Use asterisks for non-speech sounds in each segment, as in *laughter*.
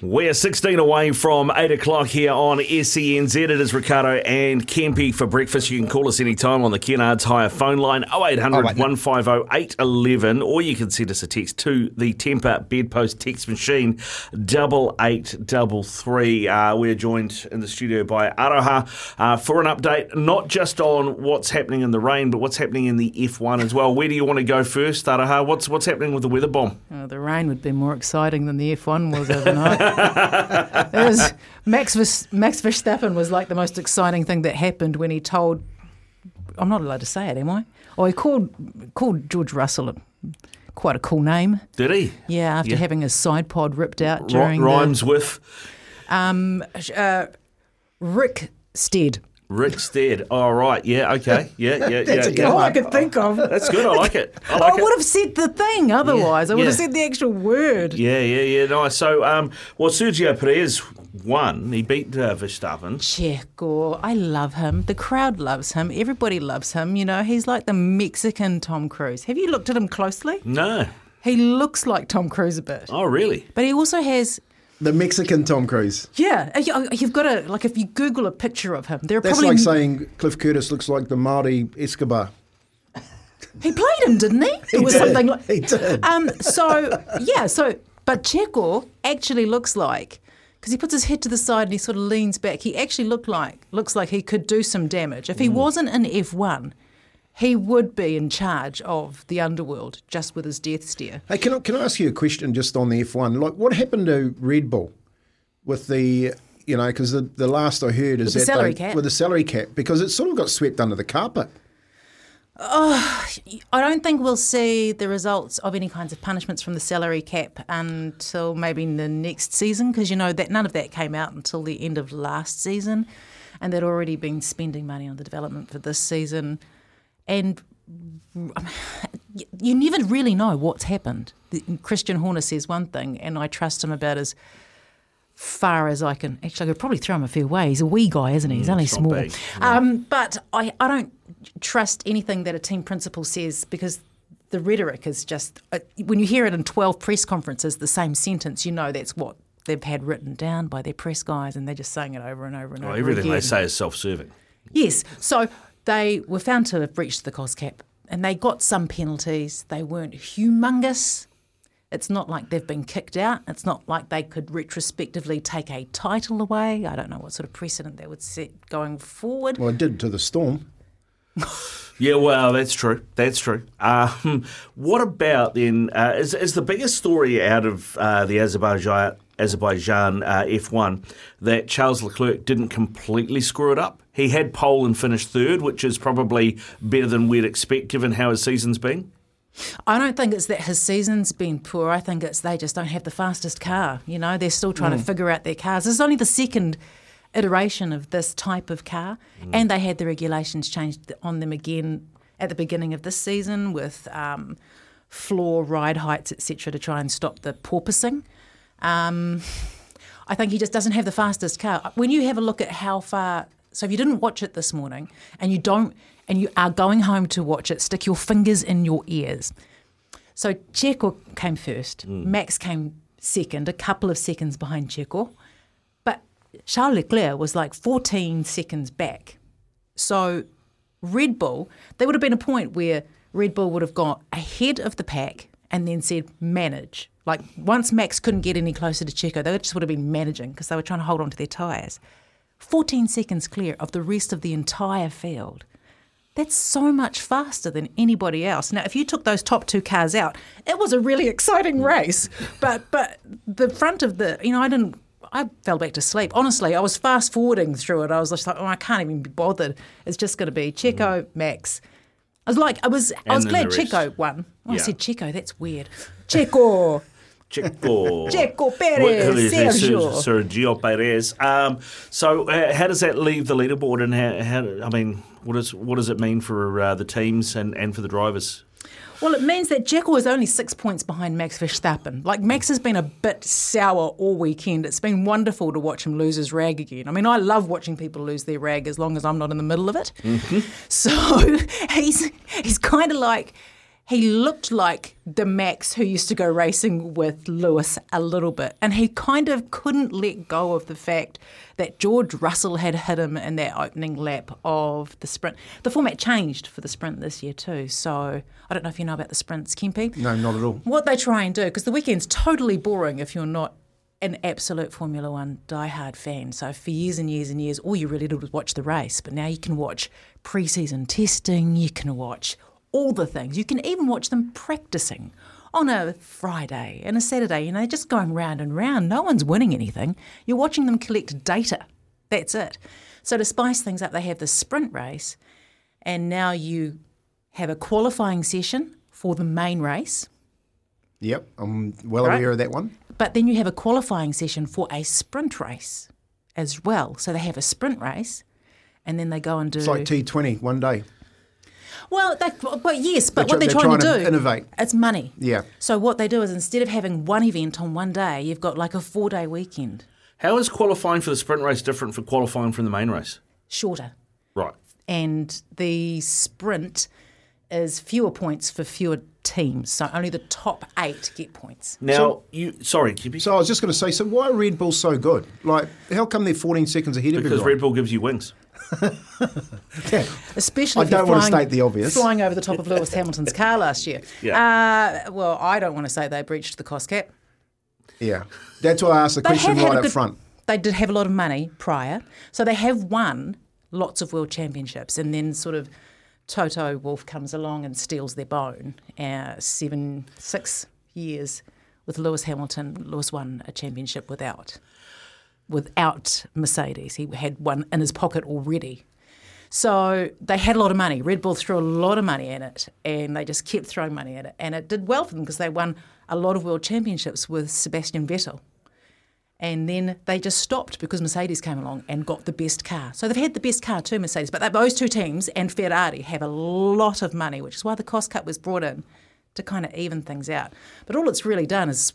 We're 16 away from 8 o'clock here on SENZ. It is Ricardo and Kempy for breakfast. You can call us anytime on the Kennards Hire phone line 0800 150 811 or you can send us a text to the Temper Bedpost text machine 8833. Uh, we're joined in the studio by Aroha uh, for an update not just on what's happening in the rain but what's happening in the F1 as well. Where do you want to go first, Aroha? What's, what's happening with the weather bomb? Oh, the rain would be more exciting than the F1 was overnight. It was, Max, Max Verstappen was like the most exciting thing that happened when he told. I'm not allowed to say it, am I? Oh, he called called George Russell quite a cool name. Did he? Yeah, after yeah. having his side pod ripped out during. R- rhymes the, with? Um, uh, Rick Stead. Rick Stead. All right. Yeah. Okay. Yeah. Yeah. *laughs* That's yeah, all I could think of. That's good. I like it. I, *laughs* like I would have said the thing otherwise. Yeah, I would yeah. have said the actual word. Yeah. Yeah. Yeah. Nice. So, um, well, Sergio Perez won. He beat uh, Verstappen. Checo. I love him. The crowd loves him. Everybody loves him. You know, he's like the Mexican Tom Cruise. Have you looked at him closely? No. He looks like Tom Cruise a bit. Oh, really? But he also has the Mexican Tom Cruise. Yeah, uh, uh, you've got to like if you Google a picture of him, there That's probably like saying Cliff Curtis looks like the Maori Escobar. *laughs* He played him, didn't he? It was did. something like he did. Um, so yeah, so but Checo actually looks like because he puts his head to the side and he sort of leans back. He actually looked like looks like he could do some damage if he mm. wasn't in F one he would be in charge of the underworld just with his death stare. Hey, can I, can I ask you a question just on the F1? Like, what happened to Red Bull with the, you know, because the, the last I heard is with that the salary they, cap. with the salary cap because it sort of got swept under the carpet. Oh, I don't think we'll see the results of any kinds of punishments from the salary cap until maybe in the next season, because you know that none of that came out until the end of last season, and they'd already been spending money on the development for this season and you never really know what's happened. Christian Horner says one thing, and I trust him about as far as I can. Actually, I could probably throw him a fair way. He's a wee guy, isn't he? He's mm, only small. Yeah. Um, but I, I don't trust anything that a team principal says because the rhetoric is just uh, when you hear it in 12 press conferences, the same sentence, you know that's what they've had written down by their press guys, and they're just saying it over and over and well, over. Everything again. they say is self serving. Yes. So they were found to have breached the cost cap and they got some penalties. They weren't humongous. It's not like they've been kicked out. It's not like they could retrospectively take a title away. I don't know what sort of precedent that would set going forward. Well, it did to the Storm. *laughs* yeah, well, that's true. That's true. Um, what about then? Uh, is, is the biggest story out of uh, the Azerbaijan Azerbaijan uh, F1 that Charles Leclerc didn't completely screw it up. He had pole and finished third, which is probably better than we'd expect given how his season's been. I don't think it's that his season's been poor. I think it's they just don't have the fastest car. You know, they're still trying mm. to figure out their cars. This is only the second iteration of this type of car, mm. and they had the regulations changed on them again at the beginning of this season with um, floor ride heights, etc., to try and stop the porpoising. Um, I think he just doesn't have the fastest car. When you have a look at how far, so if you didn't watch it this morning and you don't, and you are going home to watch it, stick your fingers in your ears. So Checo came first, mm. Max came second, a couple of seconds behind Checo, but Charles Leclerc was like 14 seconds back. So Red Bull, there would have been a point where Red Bull would have got ahead of the pack and then said manage like once Max couldn't get any closer to Checo, they just would have been managing because they were trying to hold on to their tyres. 14 seconds clear of the rest of the entire field. That's so much faster than anybody else. Now, if you took those top two cars out, it was a really exciting race. But but the front of the, you know, I didn't. I fell back to sleep. Honestly, I was fast forwarding through it. I was just like, oh, I can't even be bothered. It's just going to be Checo, Max. I was like, I was, I was glad Checo won. Oh, yeah. I said Checo. That's weird. Checo. Checo. *laughs* Checo Perez, Sergio. Sergio Perez. Um, so, uh, how does that leave the leaderboard, and how, how I mean, what does what does it mean for uh, the teams and, and for the drivers? Well, it means that Checo is only six points behind Max Verstappen. Like, Max has been a bit sour all weekend. It's been wonderful to watch him lose his rag again. I mean, I love watching people lose their rag as long as I'm not in the middle of it. *laughs* So *laughs* he's, he's kind of like, he looked like the Max who used to go racing with Lewis a little bit. And he kind of couldn't let go of the fact that George Russell had hit him in that opening lap of the sprint. The format changed for the sprint this year too. So I don't know if you know about the sprints, Kempy. No, not at all. What they try and do, because the weekend's totally boring if you're not an absolute Formula One diehard fan. So for years and years and years, all you really did was watch the race. But now you can watch pre-season testing. You can watch all the things. You can even watch them practicing on a Friday and a Saturday. You know, just going round and round. No one's winning anything. You're watching them collect data. That's it. So to spice things up, they have the sprint race, and now you have a qualifying session for the main race. Yep, I'm well Right. aware of that one. But then you have a qualifying session for a sprint race as well. So they have a sprint race, and then they go and do. It's like T20 one day. Well, they, well, yes, but They're what they're trying, they're to trying do, to innovate. it's money. Yeah. So what they do is instead of having one event on one day, you've got like a four-day weekend, How is qualifying for the sprint race different from qualifying from the main race? shorter, Right. and the sprint is fewer points for fewer teams. So only the top eight get points. Now, you sorry, Kippy, So I was just going to say, so why are Red Bull so good? Like, how come they're 14 seconds ahead of because everyone? Red Bull gives you wings. *laughs* Especially I if you're don't wanna flying- state the obvious. Flying over the top of Lewis Hamilton's car last year. Yeah. Uh, well, I don't want to say they breached the cost cap. Yeah, that's why I asked the They question right up good, front. They did have a lot of money prior, so they have won lots of world championships, and then sort of Toto Wolff comes along and steals their bone. Uh, seven, six years with Lewis Hamilton, Lewis won a championship without without Mercedes. He had one in his pocket already. So they had a lot of money. Red Bull threw a lot of money at it, and they just kept throwing money at it, and it did well for them because they won a lot of world championships with Sebastian Vettel. And then they just stopped because Mercedes came along and got the best car. So they've had the best car too, Mercedes. But those two teams and Ferrari have a lot of money, which is why the cost cut was brought in to kind of even things out. But all it's really done is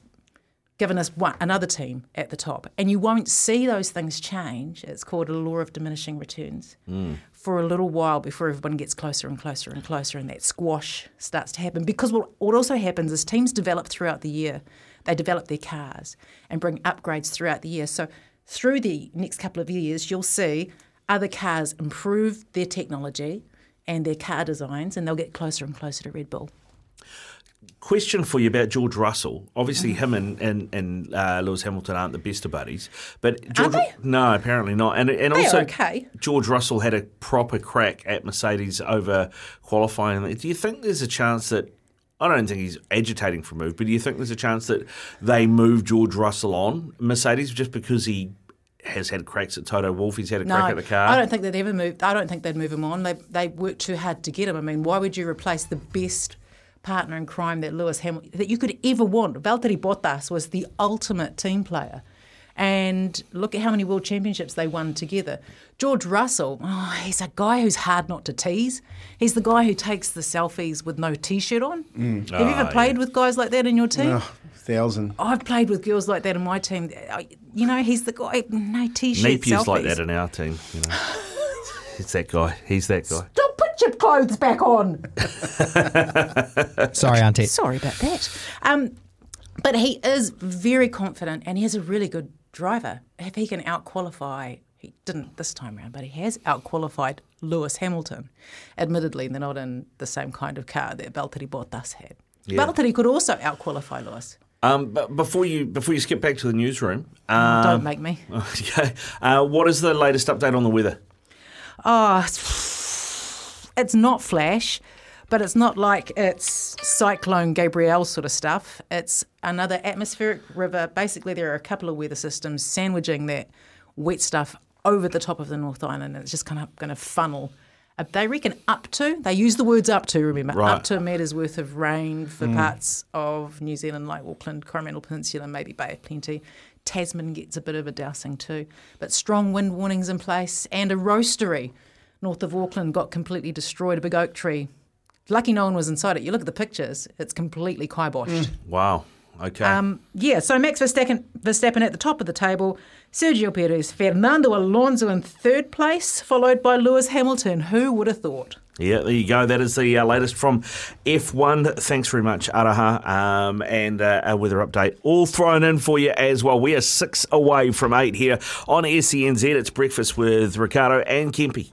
given us one another team at the top, and you won't see those things change. It's called a law of diminishing returns hmm. for a little while before everyone gets closer and closer and closer, and that squash starts to happen. Because what, what also happens is teams develop throughout the year. They develop their cars and bring upgrades throughout the year. So through the next couple of years, you'll see other cars improve their technology and their car designs, and they'll get closer and closer to Red Bull. Question for you about George Russell. Obviously, him and and, and uh, Lewis Hamilton aren't the best of buddies, but George, they? no, apparently not. And and They also, okay. George Russell had a proper crack at Mercedes over qualifying. Do you think there's a chance that? I don't think he's agitating for a move, but do you think there's a chance that they move George Russell on Mercedes just because he has had cracks at Toto Wolff? He's had a No, crack at the car. I don't think they'd ever move. I don't think they'd move him on. They they worked too hard to get him. I mean, why would you replace the best partner in crime that Lewis Hamilton that you could ever want? Valtteri Bottas was the ultimate team player, and look at how many world championships they won together. George Russell, oh, he's a guy who's hard not to tease. He's the guy who takes the selfies with no t-shirt on. Mm. Have you ever Ah, played with guys like that in your team? Oh, thousand. I've played with girls like that in my team. You know, he's the guy, no t-shirt Napier's selfies. like that in our team. You know, *laughs* it's that guy. He's that guy. Don't put your clothes back on. *laughs* Sorry, Auntie. Sorry about that. Um, but he is very confident and he is a really good driver. If he can outqualify, he didn't this time round, but he has outqualified Lewis Hamilton. Admittedly, they're not in the same kind of car that Valtteri Bottas had. Valtteri could also outqualify Lewis. Um, but before you before you skip back to the newsroom, um, Don't make me. *laughs* okay, uh, what is the latest update on the weather? Oh, it's not flash, but it's not like it's Cyclone Gabrielle sort of stuff. It's another atmospheric river. Basically, there are a couple of weather systems sandwiching that wet stuff over the top of the North Island, and it's just kind of going to funnel Uh, they reckon up to, they use the words up to, remember, Right. up to a meter's worth of rain for parts of New Zealand like Auckland, Coromandel Peninsula, maybe Bay of Plenty. Tasman gets a bit of a dousing too. But strong wind warnings in place and a roastery north of Auckland got completely destroyed, a big oak tree. Lucky no one was inside it. You look at the pictures, it's completely kiboshed. Wow. Okay. Um, yeah, so Max Verstappen, Verstappen at the top of the table, Sergio Perez, Fernando Alonso in third place, followed by Lewis Hamilton. Who would have thought? Yeah, there you go. That is the uh, latest from F1. Thanks very much, Aroha, um, and uh, a weather update all thrown in for you as well. We are six away from eight here on SENZ. It's breakfast with Ricardo and Kempy.